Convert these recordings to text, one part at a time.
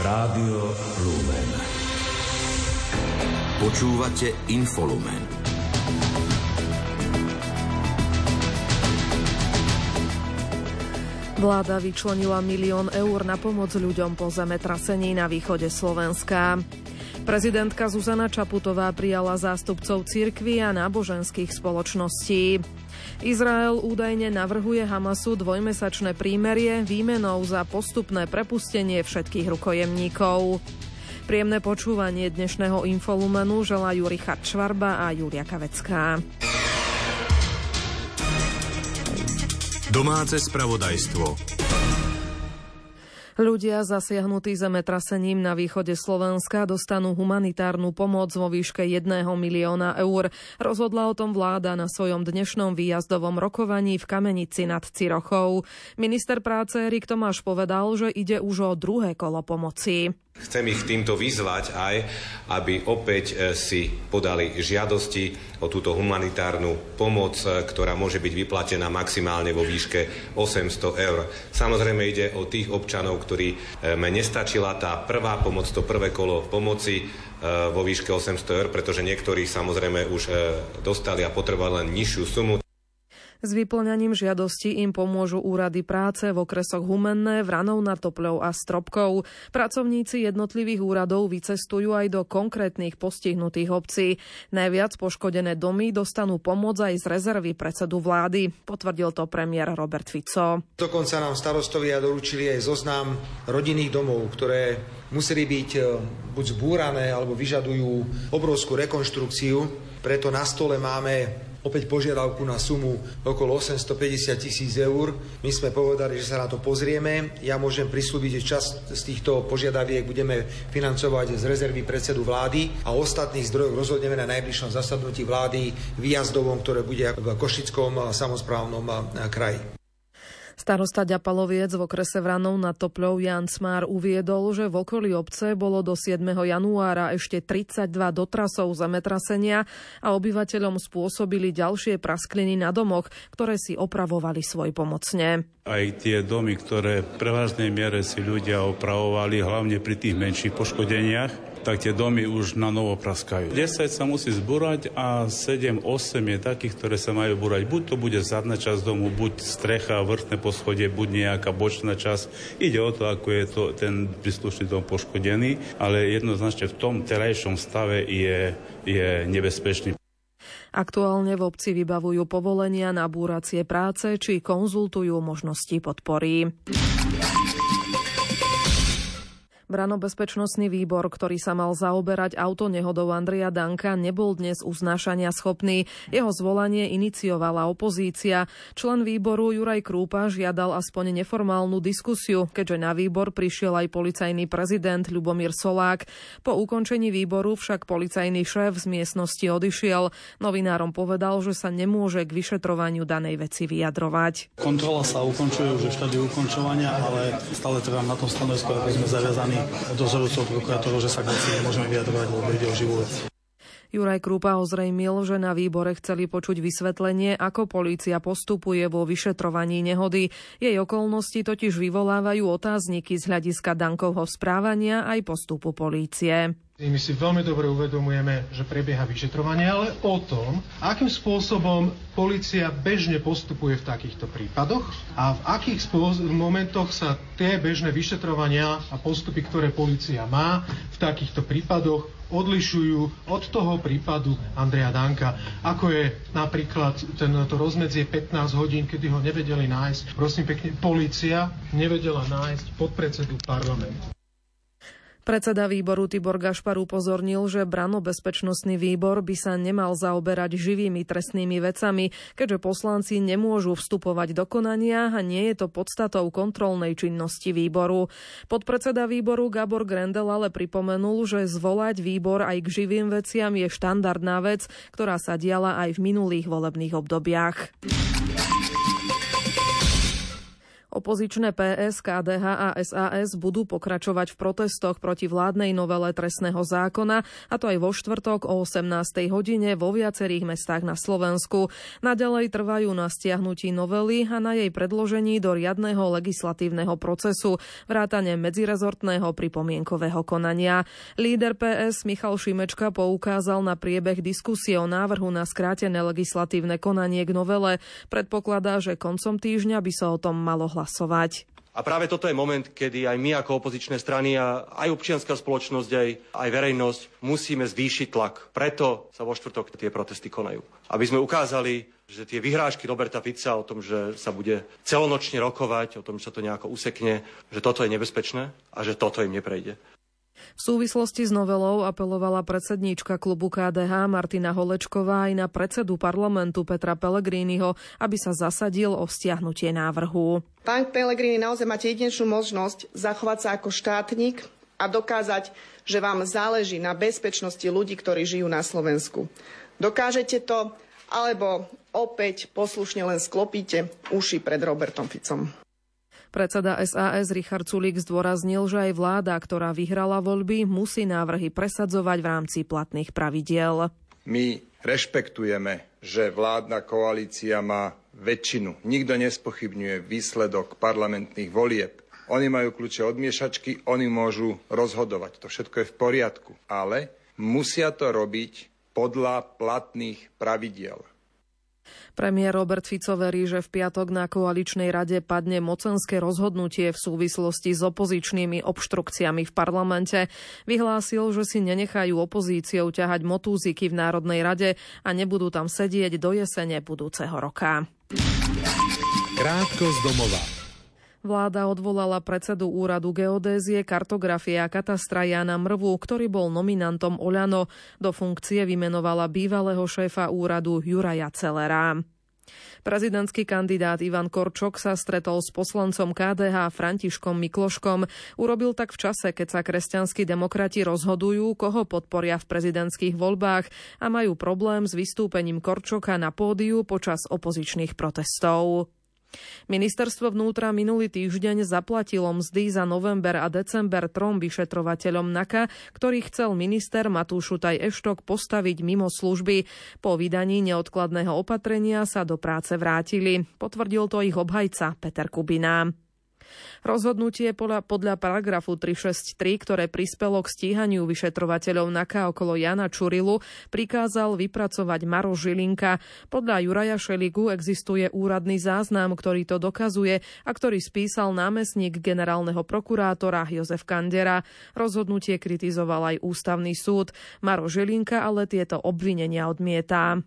Rádio Lumen. Počúvate Infolumen. Vláda vyčlenila milión eur na pomoc ľuďom po zemetrasení na východe Slovenska. Prezidentka Zuzana Čaputová prijala zástupcov cirkví a náboženských spoločností. Izrael údajne navrhuje Hamasu dvojmesačné prímerie výmenou za postupné prepustenie všetkých rukojemníkov. Príjemné počúvanie dnešného infolumenu želajú Richard Švarba a Julia Kavecká. Domáce spravodajstvo. Ľudia zasiahnutí zemetrasením na východe Slovenska dostanú humanitárnu pomoc vo výške 1 milióna eur. Rozhodla o tom vláda na svojom dnešnom výjazdovom rokovaní v Kamenici nad Cirochou. Minister práce Erik Tomáš povedal, že ide už o druhé kolo pomoci. Chcem ich týmto vyzvať aj, aby opäť e, si podali žiadosti o túto humanitárnu pomoc, e, ktorá môže byť vyplatená maximálne vo výške 800 eur. Samozrejme ide o tých občanov, ktorí e, nestačila tá prvá pomoc, to prvé kolo pomoci vo výške 800 eur, pretože niektorí samozrejme už dostali a potrebovali len nižšiu sumu. S vyplňaním žiadosti im pomôžu úrady práce v okresoch Humenné, Vranov nad Topľou a Stropkou. Pracovníci jednotlivých úradov vycestujú aj do konkrétnych postihnutých obcí. Najviac poškodené domy dostanú pomoc aj z rezervy predsedu vlády, potvrdil to premiér Robert Fico. Dokonca nám starostovia doručili aj zoznam rodinných domov, ktoré museli byť e, buď zbúrané alebo vyžadujú obrovskú rekonštrukciu. Preto na stole máme opäť požiadavku na sumu okolo 850 tisíc eur. My sme povedali, že sa na to pozrieme. Ja môžem prislúbiť, že časť z týchto požiadaviek budeme financovať z rezervy predsedu vlády a ostatných zdrojov rozhodneme na najbližšom zasadnutí vlády výjazdovom, ktoré bude v Košickom samozprávnom kraji. Starosta Ďapaloviec v okrese Vranov na Topľou Jan Smár uviedol, že v okolí obce bolo do 7. januára ešte 32 dotrasov zemetrasenia a obyvateľom spôsobili ďalšie praskliny na domoch, ktoré si opravovali svoj pomocne. Aj tie domy, ktoré v prevažnej miere si ľudia opravovali, hlavne pri tých menších poškodeniach, tak tie domy už na novo praskajú. 10 sa musí zbúrať a 7-8 je takých, ktoré sa majú búrať. Buď to bude zadná časť domu, buď strecha, vrchné poschodie, buď nejaká bočná časť. Ide o to, ako je to ten príslušný dom poškodený, ale jednoznačne v tom terajšom stave je, je nebezpečný. Aktuálne v obci vybavujú povolenia na búracie práce či konzultujú možnosti podpory. Branobezpečnostný výbor, ktorý sa mal zaoberať autonehodou Andreja Danka, nebol dnes uznášania schopný. Jeho zvolanie iniciovala opozícia. Člen výboru Juraj Krúpa žiadal aspoň neformálnu diskusiu, keďže na výbor prišiel aj policajný prezident Ľubomír Solák. Po ukončení výboru však policajný šéf z miestnosti odišiel. Novinárom povedal, že sa nemôže k vyšetrovaniu danej veci vyjadrovať. Kontrola sa ukončuje už v štádiu ukončovania, ale stále trvám na tom stanovisku, ako sme zaviazaní dozorujúcou prokurátorov, že sa k veci nemôžeme vyjadrovať, lebo ide o živú vec. Juraj Krúpa ozrejmil, že na výbore chceli počuť vysvetlenie, ako polícia postupuje vo vyšetrovaní nehody. Jej okolnosti totiž vyvolávajú otázniky z hľadiska Dankovho správania aj postupu polície. My si veľmi dobre uvedomujeme, že prebieha vyšetrovanie, ale o tom, akým spôsobom policia bežne postupuje v takýchto prípadoch a v akých momentoch sa tie bežné vyšetrovania a postupy, ktoré policia má v takýchto prípadoch, odlišujú od toho prípadu Andreja Danka. Ako je napríklad tento rozmedzie 15 hodín, kedy ho nevedeli nájsť. Prosím pekne, policia nevedela nájsť podpredsedu parlamentu. Predseda výboru Tibor Gašpar upozornil, že branobezpečnostný výbor by sa nemal zaoberať živými trestnými vecami, keďže poslanci nemôžu vstupovať do konania a nie je to podstatou kontrolnej činnosti výboru. Podpredseda výboru Gabor Grendel ale pripomenul, že zvolať výbor aj k živým veciam je štandardná vec, ktorá sa diala aj v minulých volebných obdobiach. Opozičné PS, KDH a SAS budú pokračovať v protestoch proti vládnej novele trestného zákona, a to aj vo štvrtok o 18. hodine vo viacerých mestách na Slovensku. Naďalej trvajú na stiahnutí novely a na jej predložení do riadneho legislatívneho procesu, vrátane medzirezortného pripomienkového konania. Líder PS Michal Šimečka poukázal na priebeh diskusie o návrhu na skrátené legislatívne konanie k novele. Predpokladá, že koncom týždňa by sa o tom malo hlasovať hlasovať. A práve toto je moment, kedy aj my ako opozičné strany a aj občianská spoločnosť, aj, aj verejnosť musíme zvýšiť tlak. Preto sa vo štvrtok tie protesty konajú. Aby sme ukázali, že tie vyhrážky Roberta Fica o tom, že sa bude celonočne rokovať, o tom, že sa to nejako usekne, že toto je nebezpečné a že toto im neprejde. V súvislosti s novelou apelovala predsedníčka klubu KDH Martina Holečková aj na predsedu parlamentu Petra Pellegriniho, aby sa zasadil o stiahnutie návrhu. Pán Pellegrini, naozaj máte jedinečnú možnosť zachovať sa ako štátnik a dokázať, že vám záleží na bezpečnosti ľudí, ktorí žijú na Slovensku. Dokážete to, alebo opäť poslušne len sklopíte uši pred Robertom Ficom. Predseda SAS Richard Sulík zdôraznil, že aj vláda, ktorá vyhrala voľby, musí návrhy presadzovať v rámci platných pravidiel. My rešpektujeme, že vládna koalícia má väčšinu. Nikto nespochybňuje výsledok parlamentných volieb. Oni majú kľúče od miešačky, oni môžu rozhodovať. To všetko je v poriadku. Ale musia to robiť podľa platných pravidiel. Premiér Robert Fico verí, že v piatok na koaličnej rade padne mocenské rozhodnutie v súvislosti s opozičnými obštrukciami v parlamente. Vyhlásil, že si nenechajú opozíciou ťahať motúziky v Národnej rade a nebudú tam sedieť do jesene budúceho roka. Krátko z domova. Vláda odvolala predsedu úradu geodézie, kartografie a katastra Jana Mrvu, ktorý bol nominantom Oľano. Do funkcie vymenovala bývalého šéfa úradu Juraja Celera. Prezidentský kandidát Ivan Korčok sa stretol s poslancom KDH Františkom Mikloškom. Urobil tak v čase, keď sa kresťanskí demokrati rozhodujú, koho podporia v prezidentských voľbách a majú problém s vystúpením Korčoka na pódiu počas opozičných protestov. Ministerstvo vnútra minulý týždeň zaplatilo mzdy za november a december trom vyšetrovateľom NAKA, ktorý chcel minister Matúš Šutaj Eštok postaviť mimo služby. Po vydaní neodkladného opatrenia sa do práce vrátili. Potvrdil to ich obhajca Peter Kubina. Rozhodnutie podľa, podľa paragrafu 363, ktoré prispelo k stíhaniu vyšetrovateľov NAKA okolo Jana Čurilu, prikázal vypracovať Maro Žilinka. Podľa Juraja Šeligu existuje úradný záznam, ktorý to dokazuje a ktorý spísal námestník generálneho prokurátora Jozef Kandera. Rozhodnutie kritizoval aj ústavný súd. Maro Žilinka ale tieto obvinenia odmietá.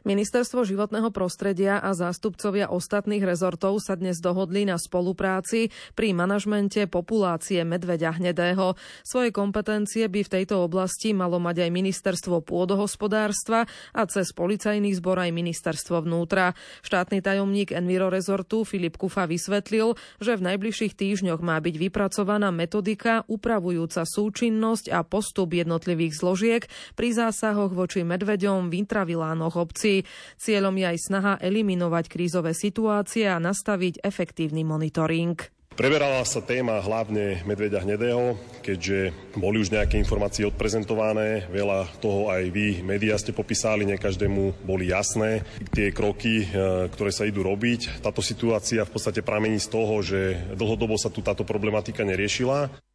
Ministerstvo životného prostredia a zástupcovia ostatných rezortov sa dnes dohodli na spolupráci pri manažmente populácie medveďa hnedého. Svoje kompetencie by v tejto oblasti malo mať aj ministerstvo pôdohospodárstva a cez policajný zbor aj ministerstvo vnútra. Štátny tajomník Enviro rezortu Filip Kufa vysvetlil, že v najbližších týždňoch má byť vypracovaná metodika upravujúca súčinnosť a postup jednotlivých zložiek pri zásahoch voči medveďom v intravilánoch obcí inštitúcií. Cieľom je aj snaha eliminovať krízové situácie a nastaviť efektívny monitoring. Preberala sa téma hlavne medveďa hnedého, keďže boli už nejaké informácie odprezentované, veľa toho aj vy, médiá ste popísali, ne každému boli jasné tie kroky, e, ktoré sa idú robiť. Táto situácia v podstate pramení z toho, že dlhodobo sa tu táto problematika neriešila.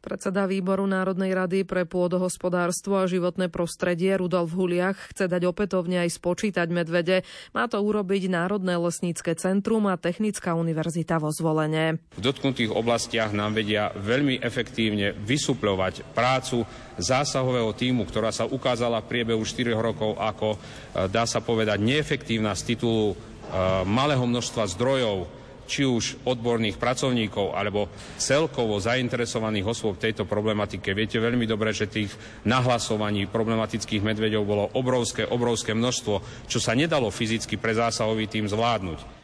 Predseda výboru Národnej rady pre pôdohospodárstvo a životné prostredie Rudolf Huliach chce dať opätovne aj spočítať medvede. Má to urobiť Národné lesnícke centrum a Technická univerzita vo zvolenie. V dotknutých oblastiach nám vedia veľmi efektívne vysupľovať prácu zásahového týmu, ktorá sa ukázala v priebehu 4 rokov ako, e, dá sa povedať, neefektívna z titulu e, malého množstva zdrojov či už odborných pracovníkov alebo celkovo zainteresovaných osôb v tejto problematike. Viete veľmi dobre, že tých nahlasovaní problematických medveďov bolo obrovské, obrovské množstvo, čo sa nedalo fyzicky pre zásahový tým zvládnuť.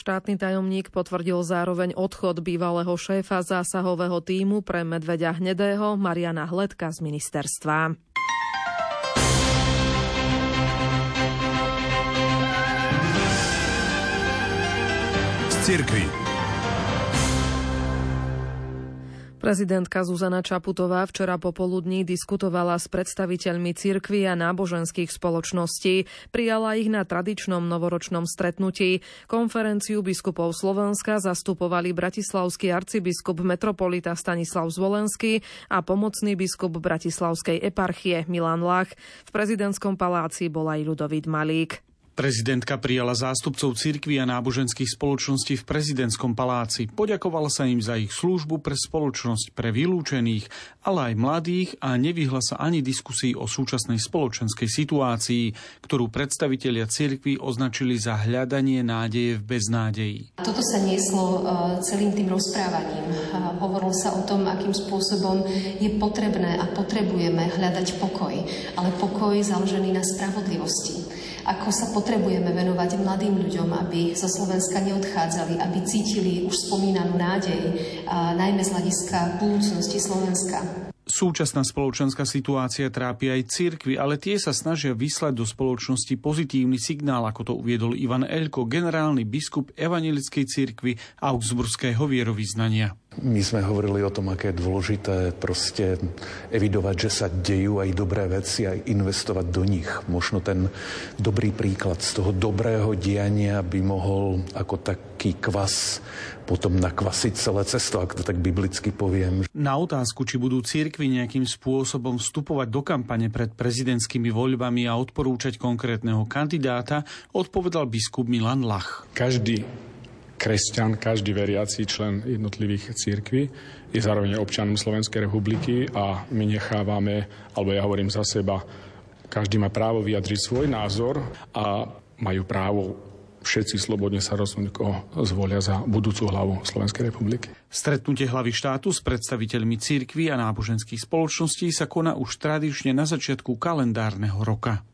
Štátny tajomník potvrdil zároveň odchod bývalého šéfa zásahového týmu pre medveďa hnedého Mariana Hledka z ministerstva. Cirkvi. Prezidentka Zuzana Čaputová včera popoludní diskutovala s predstaviteľmi cirkvy a náboženských spoločností. Prijala ich na tradičnom novoročnom stretnutí. Konferenciu biskupov Slovenska zastupovali bratislavský arcibiskup metropolita Stanislav Zvolenský a pomocný biskup Bratislavskej eparchie Milan Lach. V prezidentskom paláci bol aj Ľudovít Malík. Prezidentka prijala zástupcov cirkví a náboženských spoločností v prezidentskom paláci. Poďakovala sa im za ich službu pre spoločnosť pre vylúčených, ale aj mladých a nevyhla sa ani diskusii o súčasnej spoločenskej situácii, ktorú predstavitelia cirkví označili za hľadanie nádeje v beznádeji. Toto sa nieslo e, celým tým rozprávaním. Hovorilo sa o tom, akým spôsobom je potrebné a potrebujeme hľadať pokoj, ale pokoj založený na spravodlivosti ako sa potrebujeme venovať mladým ľuďom, aby zo Slovenska neodchádzali, aby cítili už spomínanú nádej, a najmä z hľadiska budúcnosti Slovenska. Súčasná spoločenská situácia trápi aj cirkvy, ale tie sa snažia vyslať do spoločnosti pozitívny signál, ako to uviedol Ivan Elko, generálny biskup Evangelickej cirkvy Augsburského vierovýznania. My sme hovorili o tom, aké je dôležité proste evidovať, že sa dejú aj dobré veci, aj investovať do nich. Možno ten dobrý príklad z toho dobrého diania by mohol ako taký kvas potom nakvasiť celé cesto, ak to tak biblicky poviem. Na otázku, či budú cirkvi nejakým spôsobom vstupovať do kampane pred prezidentskými voľbami a odporúčať konkrétneho kandidáta, odpovedal biskup Milan Lach. Každý kresťan, každý veriaci člen jednotlivých církví je zároveň občanom Slovenskej republiky a my nechávame, alebo ja hovorím za seba, každý má právo vyjadriť svoj názor a majú právo všetci slobodne sa rozhodnúť, koho zvolia za budúcu hlavu Slovenskej republiky. Stretnutie hlavy štátu s predstaviteľmi církvy a náboženských spoločností sa koná už tradične na začiatku kalendárneho roka.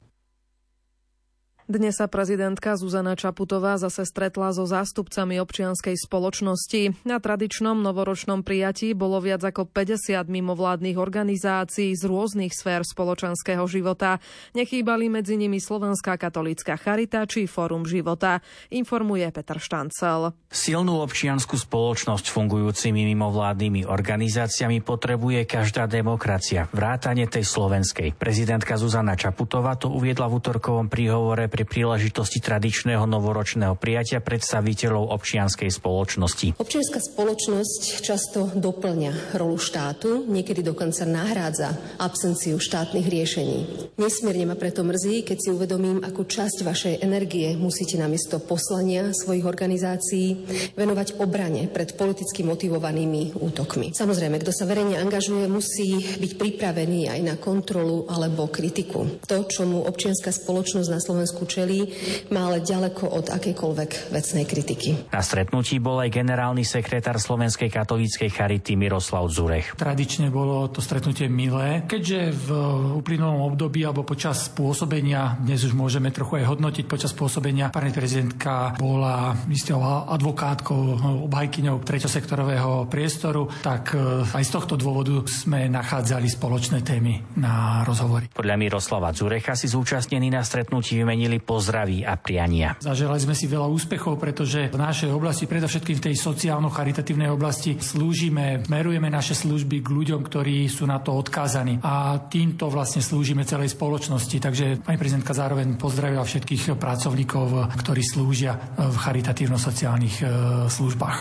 Dnes sa prezidentka Zuzana Čaputová zase stretla so zástupcami občianskej spoločnosti. Na tradičnom novoročnom prijatí bolo viac ako 50 mimovládnych organizácií z rôznych sfér spoločenského života. Nechýbali medzi nimi Slovenská katolícka charita či Fórum života, informuje Peter Štancel. Silnú občianskú spoločnosť fungujúcimi mimovládnymi organizáciami potrebuje každá demokracia, vrátane tej slovenskej. Prezidentka Zuzana Čaputová to uviedla v útorkovom príhovore pri príležitosti tradičného novoročného prijatia predstaviteľov občianskej spoločnosti. Občianská spoločnosť často doplňa rolu štátu, niekedy dokonca nahrádza absenciu štátnych riešení. Nesmierne ma preto mrzí, keď si uvedomím, akú časť vašej energie musíte namiesto poslania svojich organizácií venovať obrane pred politicky motivovanými útokmi. Samozrejme, kto sa verejne angažuje, musí byť pripravený aj na kontrolu alebo kritiku. To, čomu občianská spoločnosť na Slovensku čelí, má ale ďaleko od akejkoľvek vecnej kritiky. Na stretnutí bol aj generálny sekretár Slovenskej katolíckej charity Miroslav Zurech. Tradične bolo to stretnutie milé, keďže v uplynulom období alebo počas pôsobenia, dnes už môžeme trochu aj hodnotiť, počas pôsobenia pani prezidentka bola istou advokátkou, obhajkyňou treťosektorového priestoru, tak e, aj z tohto dôvodu sme nachádzali spoločné témy na rozhovory. Podľa Miroslava Zurecha si zúčastnení na stretnutí vymenili plný pozdraví a priania. Zaželali sme si veľa úspechov, pretože v našej oblasti, predovšetkým v tej sociálno-charitatívnej oblasti, slúžime, merujeme naše služby k ľuďom, ktorí sú na to odkázaní. A týmto vlastne slúžime celej spoločnosti. Takže pani prezidentka zároveň pozdravila všetkých pracovníkov, ktorí slúžia v charitatívno-sociálnych e, službách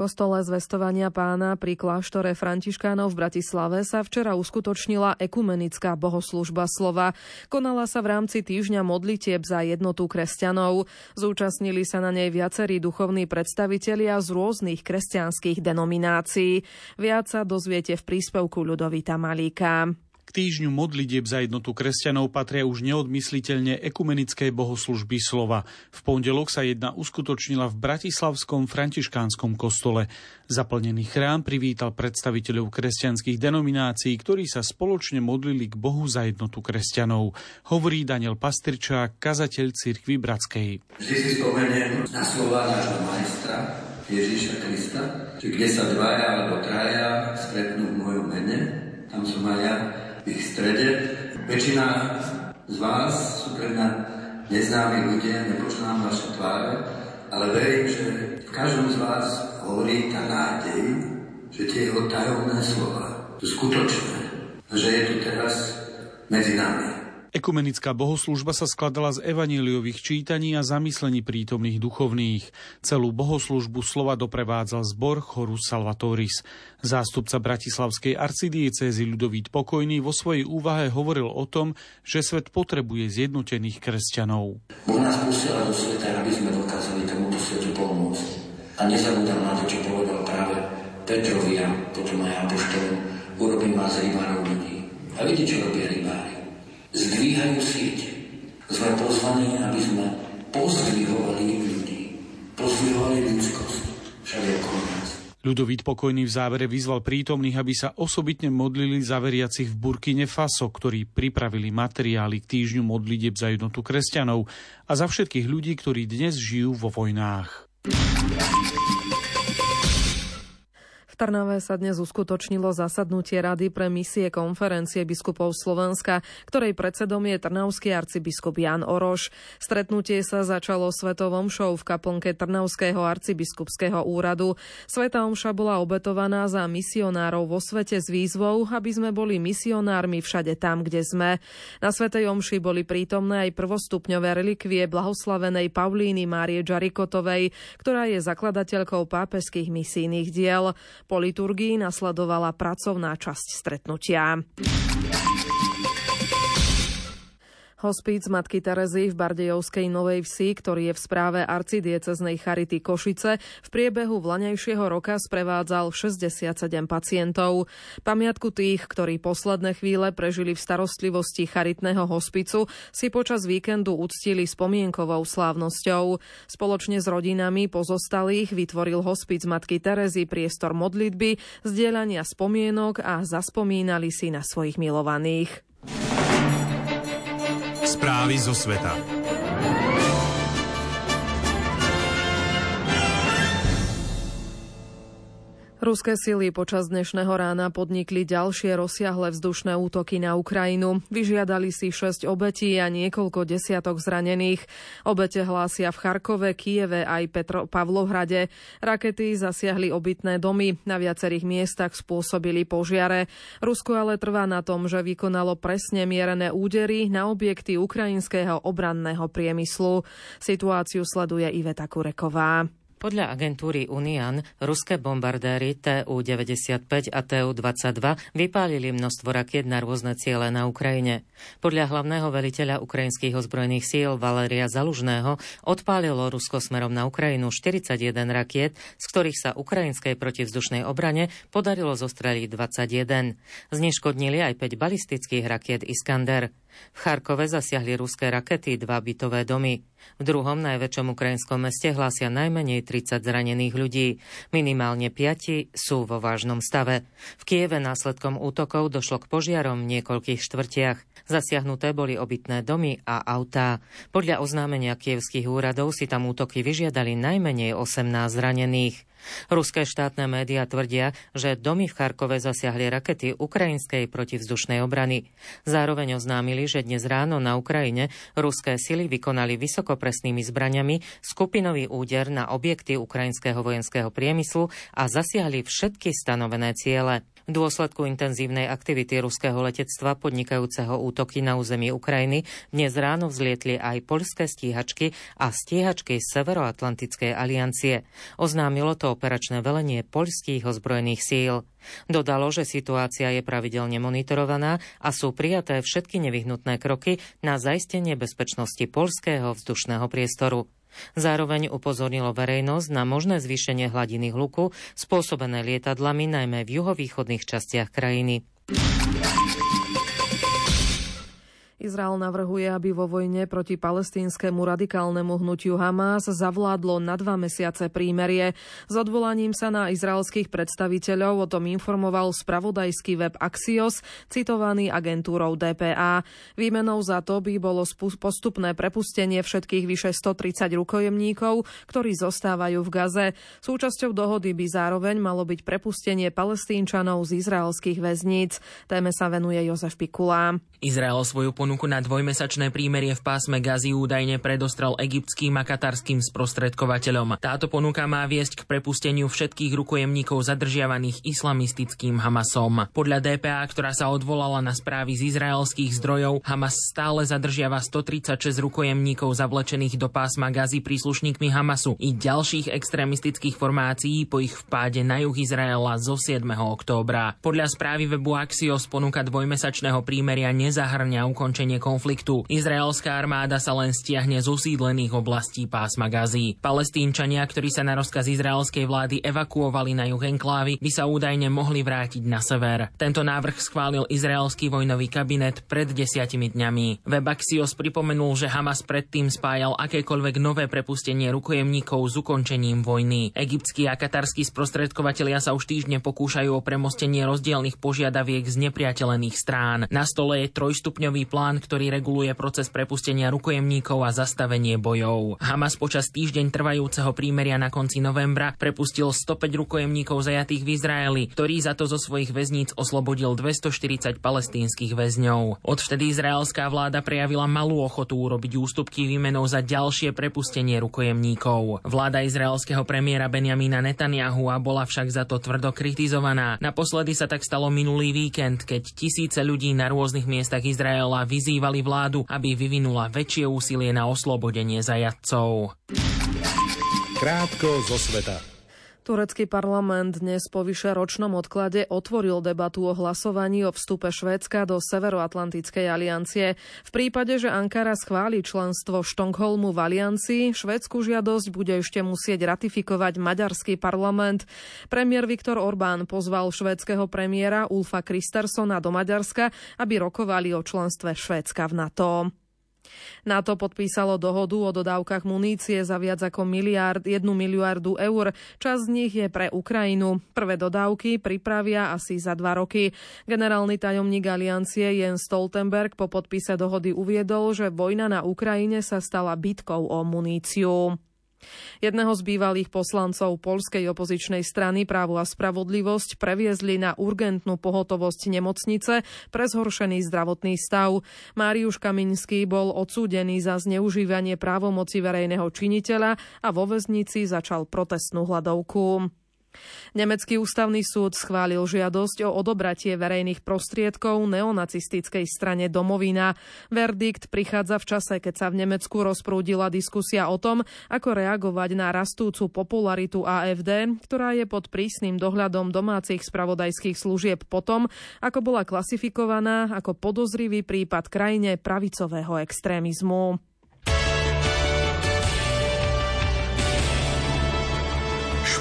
kostole zvestovania pána pri kláštore Františkánov v Bratislave sa včera uskutočnila ekumenická bohoslužba slova. Konala sa v rámci týždňa modlitieb za jednotu kresťanov. Zúčastnili sa na nej viacerí duchovní predstavitelia z rôznych kresťanských denominácií. Viac sa dozviete v príspevku Ľudovita Malíka. K týždňu modlitieb za jednotu kresťanov patria už neodmysliteľne ekumenické bohoslužby slova. V pondelok sa jedna uskutočnila v Bratislavskom františkánskom kostole. Zaplnený chrám privítal predstaviteľov kresťanských denominácií, ktorí sa spoločne modlili k Bohu za jednotu kresťanov. Hovorí Daniel Pastrčák, kazateľ cirkvi Bratskej. Vždy si spomeniem na slova nášho majstra Ježíša Krista, že kde sa dvaja alebo traja stretnú v mojom mene, tam som aj ja v strede. Väčšina z vás sú pre mňa neznámi ľudia, nepoznám vaše tváre, ale verím, že v každom z vás hovorí tá nádej, že tie jeho tajomné slova sú skutočné že je tu teraz medzi nami. Ekumenická bohoslužba sa skladala z evaníliových čítaní a zamyslení prítomných duchovných. Celú bohoslužbu slova doprevádzal zbor Chorus Salvatoris. Zástupca Bratislavskej arcidiecézy Ľudovít Pokojný vo svojej úvahe hovoril o tom, že svet potrebuje zjednotených kresťanov. Boh nás do sveta, aby sme dokázali tomuto svetu pomôcť. A nezabudám na to, čo povedal práve Petrovi a potom aj Apoštolom. Urobím vás rybárov ľudí. A vidíte, čo robia rybári? Zdvíhajú siete. Sme pozvaní, aby sme pozdvihovali ľudí, pozdvihovali ľudskosť všade okolo nás. Ľudovít Pokojný v závere vyzval prítomných, aby sa osobitne modlili za veriacich v Burkine Faso, ktorí pripravili materiály k týždňu modlitieb za jednotu kresťanov a za všetkých ľudí, ktorí dnes žijú vo vojnách. Trnave sa dnes uskutočnilo zasadnutie Rady pre misie konferencie biskupov Slovenska, ktorej predsedom je trnavský arcibiskup Jan Oroš. Stretnutie sa začalo svetovom show v kaplnke Trnavského arcibiskupského úradu. Sveta omša bola obetovaná za misionárov vo svete s výzvou, aby sme boli misionármi všade tam, kde sme. Na Svetej omši boli prítomné aj prvostupňové relikvie blahoslavenej Paulíny Márie Džarikotovej, ktorá je zakladateľkou pápežských misijných diel. Po liturgii nasledovala pracovná časť stretnutia. Hospíc Matky Terezy v Bardejovskej Novej Vsi, ktorý je v správe arcidieceznej Charity Košice, v priebehu vlaňajšieho roka sprevádzal 67 pacientov. Pamiatku tých, ktorí posledné chvíle prežili v starostlivosti charitného hospicu, si počas víkendu uctili spomienkovou slávnosťou. Spoločne s rodinami pozostalých vytvoril hospic Matky Terezy priestor modlitby, zdieľania spomienok a zaspomínali si na svojich milovaných. Správy zo sveta. Ruské sily počas dnešného rána podnikli ďalšie rozsiahle vzdušné útoky na Ukrajinu. Vyžiadali si 6 obetí a niekoľko desiatok zranených. Obete hlásia v Charkove, Kieve aj Petro- Pavlohrade. Rakety zasiahli obytné domy. Na viacerých miestach spôsobili požiare. Rusko ale trvá na tom, že vykonalo presne mierené údery na objekty ukrajinského obranného priemyslu. Situáciu sleduje Iveta Kureková. Podľa agentúry Unian ruské bombardéry TU-95 a TU-22 vypálili množstvo rakiet na rôzne ciele na Ukrajine. Podľa hlavného veliteľa ukrajinských ozbrojených síl Valeria Zalužného odpálilo Rusko smerom na Ukrajinu 41 rakiet, z ktorých sa ukrajinskej protivzdušnej obrane podarilo zostreliť 21. Zneškodnili aj 5 balistických rakiet Iskander. V Charkove zasiahli ruské rakety dva bytové domy. V druhom najväčšom ukrajinskom meste hlásia najmenej 30 zranených ľudí. Minimálne 5 sú vo vážnom stave. V Kieve následkom útokov došlo k požiarom v niekoľkých štvrtiach. Zasiahnuté boli obytné domy a autá. Podľa oznámenia kievských úradov si tam útoky vyžiadali najmenej 18 zranených. Ruské štátne médiá tvrdia, že domy v Charkove zasiahli rakety ukrajinskej protivzdušnej obrany. Zároveň oznámili, že dnes ráno na Ukrajine ruské sily vykonali vysokopresnými zbraniami skupinový úder na objekty ukrajinského vojenského priemyslu a zasiahli všetky stanovené ciele. V dôsledku intenzívnej aktivity ruského letectva podnikajúceho útoky na území Ukrajiny dnes ráno vzlietli aj poľské stíhačky a stíhačky Severoatlantickej aliancie. Oznámilo to operačné velenie poľských ozbrojených síl. Dodalo, že situácia je pravidelne monitorovaná a sú prijaté všetky nevyhnutné kroky na zaistenie bezpečnosti poľského vzdušného priestoru. Zároveň upozornilo verejnosť na možné zvýšenie hladiny hluku spôsobené lietadlami najmä v juhovýchodných častiach krajiny. Izrael navrhuje, aby vo vojne proti palestínskemu radikálnemu hnutiu Hamas zavládlo na dva mesiace prímerie. S odvolaním sa na izraelských predstaviteľov o tom informoval spravodajský web Axios, citovaný agentúrou DPA. Výmenou za to by bolo postupné prepustenie všetkých vyše 130 rukojemníkov, ktorí zostávajú v Gaze. Súčasťou dohody by zároveň malo byť prepustenie palestínčanov z izraelských väzníc. Téme sa venuje Jozef Pikula. Izrael svoju ponuku na dvojmesačné prímerie v pásme Gazi údajne predostrel egyptským a katarským sprostredkovateľom. Táto ponuka má viesť k prepusteniu všetkých rukojemníkov zadržiavaných islamistickým Hamasom. Podľa DPA, ktorá sa odvolala na správy z izraelských zdrojov, Hamas stále zadržiava 136 rukojemníkov zavlečených do pásma Gazi príslušníkmi Hamasu i ďalších extrémistických formácií po ich vpáde na juh Izraela zo 7. októbra. Podľa správy webu Axios ponuka dvojmesačného prímeria nezahrňa ukončenie konfliktu. Izraelská armáda sa len stiahne z osídlených oblastí pásma Gazi. Palestínčania, ktorí sa na rozkaz izraelskej vlády evakuovali na juh enklávy, by sa údajne mohli vrátiť na sever. Tento návrh schválil izraelský vojnový kabinet pred desiatimi dňami. Web Axios pripomenul, že Hamas predtým spájal akékoľvek nové prepustenie rukojemníkov s ukončením vojny. Egyptskí a katarskí sprostredkovateľia sa už týždne pokúšajú o premostenie rozdielnych požiadaviek z nepriateľených strán. Na stole je trojstupňový plán, ktorý reguluje proces prepustenia rukojemníkov a zastavenie bojov. Hamas počas týždeň trvajúceho prímeria na konci novembra prepustil 105 rukojemníkov zajatých v Izraeli, ktorý za to zo svojich väzníc oslobodil 240 palestínskych väzňov. Odvtedy izraelská vláda prejavila malú ochotu urobiť ústupky výmenou za ďalšie prepustenie rukojemníkov. Vláda izraelského premiéra Benjamína Netanyahu a bola však za to tvrdo kritizovaná. Naposledy sa tak stalo minulý víkend, keď tisíce ľudí na rôznych miestach Izraela vyzývali vládu, aby vyvinula väčšie úsilie na oslobodenie zajatcov. Krátko zo sveta. Turecký parlament dnes po vyše ročnom odklade otvoril debatu o hlasovaní o vstupe Švédska do Severoatlantickej aliancie. V prípade, že Ankara schváli členstvo Štokholmu v aliancii, švédsku žiadosť bude ešte musieť ratifikovať maďarský parlament. Premiér Viktor Orbán pozval švédskeho premiéra Ulfa Kristersona do Maďarska, aby rokovali o členstve Švédska v NATO. NATO podpísalo dohodu o dodávkach munície za viac ako miliard, 1 miliardu eur. Čas z nich je pre Ukrajinu. Prvé dodávky pripravia asi za dva roky. Generálny tajomník aliancie Jens Stoltenberg po podpise dohody uviedol, že vojna na Ukrajine sa stala bitkou o muníciu. Jedného z bývalých poslancov polskej opozičnej strany Právo a spravodlivosť previezli na urgentnú pohotovosť nemocnice pre zhoršený zdravotný stav. Máriuš Kaminský bol odsúdený za zneužívanie právomoci verejného činiteľa a vo väznici začal protestnú hľadovku. Nemecký ústavný súd schválil žiadosť o odobratie verejných prostriedkov neonacistickej strane Domovina. Verdikt prichádza v čase, keď sa v Nemecku rozprúdila diskusia o tom, ako reagovať na rastúcu popularitu AFD, ktorá je pod prísnym dohľadom domácich spravodajských služieb potom, ako bola klasifikovaná ako podozrivý prípad krajine pravicového extrémizmu.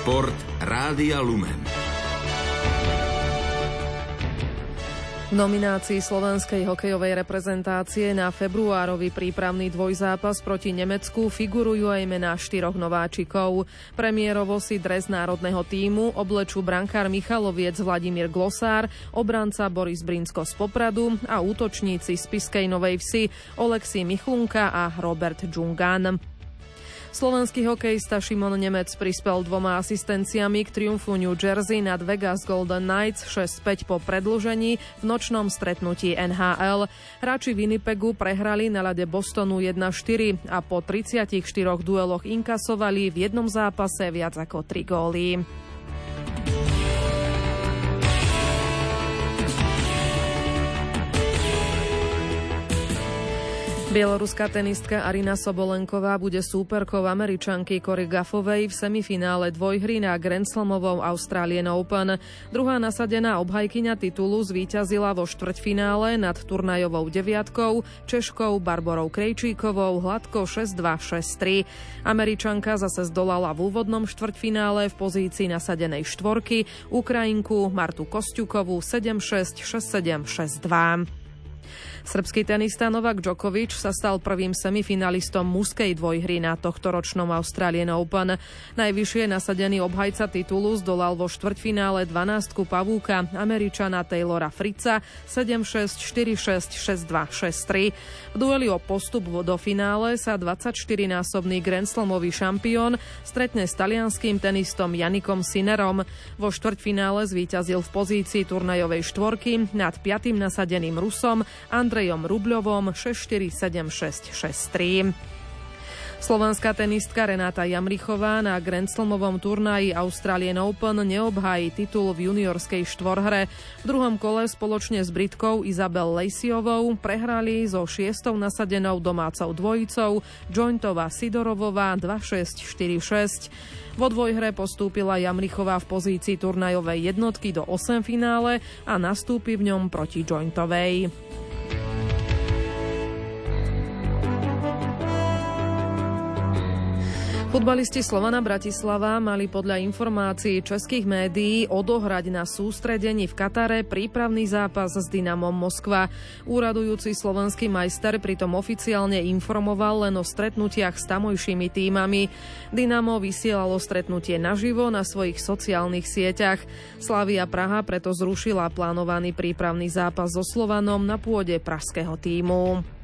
Šport Rádia Lumen. V nominácii slovenskej hokejovej reprezentácie na februárový prípravný dvojzápas proti Nemecku figurujú aj mená štyroch nováčikov. Premiérovo si dres národného týmu oblečú brankár Michaloviec Vladimír Glosár, obranca Boris Brinsko z Popradu a útočníci z Piskej Novej Vsi Oleksij Michlunka a Robert Džungan. Slovenský hokejista Šimon Nemec prispel dvoma asistenciami k triumfu New Jersey nad Vegas Golden Knights 6-5 po predlžení v nočnom stretnutí NHL. Hráči Winnipegu prehrali na lade Bostonu 1-4 a po 34 dueloch inkasovali v jednom zápase viac ako 3 góly. Bieloruská tenistka Arina Sobolenková bude súperkou američanky Cory Gaffovej v semifinále dvojhry na Grand Slamovom Australian Open. Druhá nasadená obhajkyňa titulu zvíťazila vo štvrťfinále nad turnajovou deviatkou Češkou Barborou Krejčíkovou hladko 6-2, 6-3. Američanka zase zdolala v úvodnom štvrťfinále v pozícii nasadenej štvorky Ukrajinku Martu Kostiukovú 7-6, 6-7, 6-2. Srbský tenista Novak Djokovic sa stal prvým semifinalistom mužskej dvojhry na tohto ročnom Australian Open. Najvyššie nasadený obhajca titulu zdolal vo štvrťfinále 12 pavúka Američana Taylora Frica 7-6, 4-6, 6-2, 6-3. V dueli o postup do finále sa 24-násobný Grand Slamový šampión stretne s talianským tenistom Janikom Sinerom. Vo štvrťfinále zvíťazil v pozícii turnajovej štvorky nad piatým nasadeným Rusom Andrej Andrejom Rubľovom 647663. Slovenská tenistka Renáta Jamrichová na Grand Slamovom turnaji Australian Open neobhájí titul v juniorskej štvorhre. V druhom kole spoločne s Britkou Izabel Laceyovou prehrali so šiestou nasadenou domácou dvojicou Jointová Sidorovová 2-6-4-6. Vo dvojhre postúpila Jamrichová v pozícii turnajovej jednotky do 8 finále a nastúpi v ňom proti Jointovej. Futbalisti Slovana Bratislava mali podľa informácií českých médií odohrať na sústredení v Katare prípravný zápas s Dynamom Moskva. Úradujúci slovenský majster pritom oficiálne informoval len o stretnutiach s tamojšími týmami. Dynamo vysielalo stretnutie naživo na svojich sociálnych sieťach. Slavia Praha preto zrušila plánovaný prípravný zápas so Slovanom na pôde pražského týmu.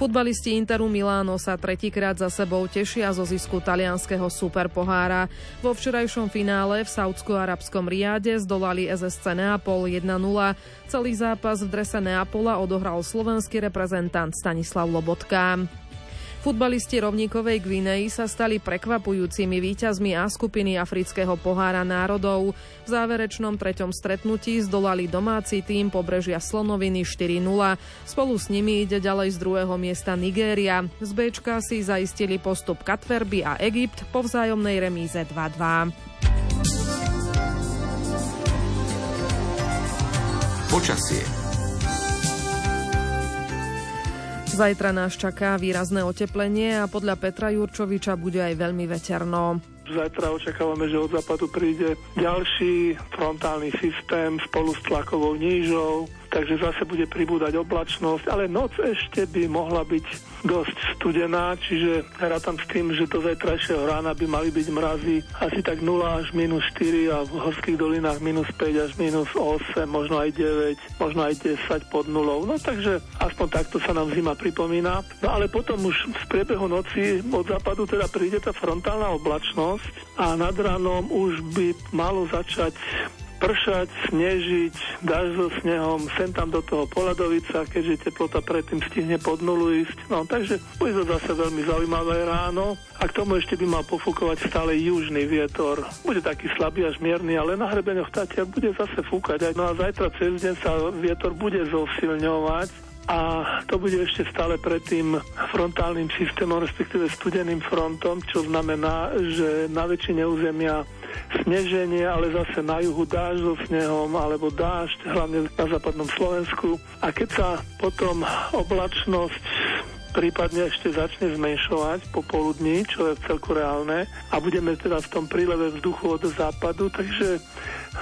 Futbalisti Interu Miláno sa tretíkrát za sebou tešia zo zisku talianského superpohára. Vo včerajšom finále v saudsko-arabskom Riade zdolali SSC Neapol 1-0. Celý zápas v drese Neapola odohral slovenský reprezentant Stanislav Lobotka. Futbalisti rovníkovej Gvinei sa stali prekvapujúcimi víťazmi A skupiny Afrického pohára národov. V záverečnom treťom stretnutí zdolali domáci tým pobrežia Slonoviny 4-0. Spolu s nimi ide ďalej z druhého miesta Nigéria. Z Bčka si zaistili postup Katverby a Egypt po vzájomnej remíze 2-2. Počasie Zajtra nás čaká výrazné oteplenie a podľa Petra Jurčoviča bude aj veľmi veterno. Zajtra očakávame, že od západu príde ďalší frontálny systém spolu s tlakovou nížou, takže zase bude pribúdať oblačnosť, ale noc ešte by mohla byť dosť studená, čiže rátam s tým, že do zajtrajšieho rána by mali byť mrazy asi tak 0 až minus 4 a v horských dolinách minus 5 až minus 8, možno aj 9, možno aj 10 pod nulou. No takže aspoň takto sa nám zima pripomína. No ale potom už v priebehu noci od západu teda príde tá frontálna oblačnosť a nad ránom už by malo začať pršať, snežiť, dáž so snehom, sem tam do toho Poladovica, keďže teplota predtým stihne pod nulu ísť. No takže bude to zase veľmi zaujímavé ráno a k tomu ešte by mal pofúkovať stále južný vietor. Bude taký slabý až mierny, ale na hrebeňoch Tatiar bude zase fúkať. No a zajtra cez deň sa vietor bude zosilňovať a to bude ešte stále pred tým frontálnym systémom, respektíve studeným frontom, čo znamená, že na väčšine územia sneženie, ale zase na juhu dáž so snehom alebo dážď, hlavne na západnom Slovensku. A keď sa potom oblačnosť prípadne ešte začne zmenšovať po poludní, čo je celku reálne a budeme teda v tom príleve vzduchu od západu, takže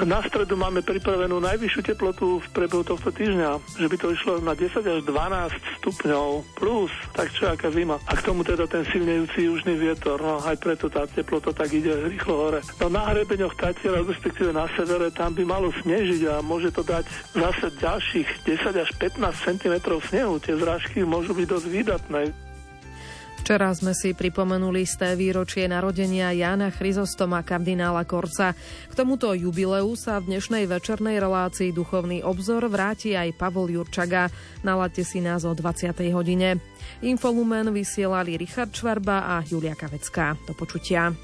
na stredu máme pripravenú najvyššiu teplotu v priebehu tohto týždňa, že by to išlo na 10 až 12 stupňov plus, tak čo aká zima. A k tomu teda ten silnejúci južný vietor, no aj preto tá teplota tak ide rýchlo hore. No na hrebeňoch Tatiera, respektíve na severe, tam by malo snežiť a môže to dať zase ďalších 10 až 15 cm snehu. Tie zrážky môžu byť dosť výdatné. Včera sme si pripomenuli sté výročie narodenia Jána Chryzostoma kardinála Korca. K tomuto jubileu sa v dnešnej večernej relácii Duchovný obzor vráti aj Pavol Jurčaga. Nalaďte si nás o 20. hodine. Infolumen vysielali Richard Čvarba a Julia Kavecká. Do počutia.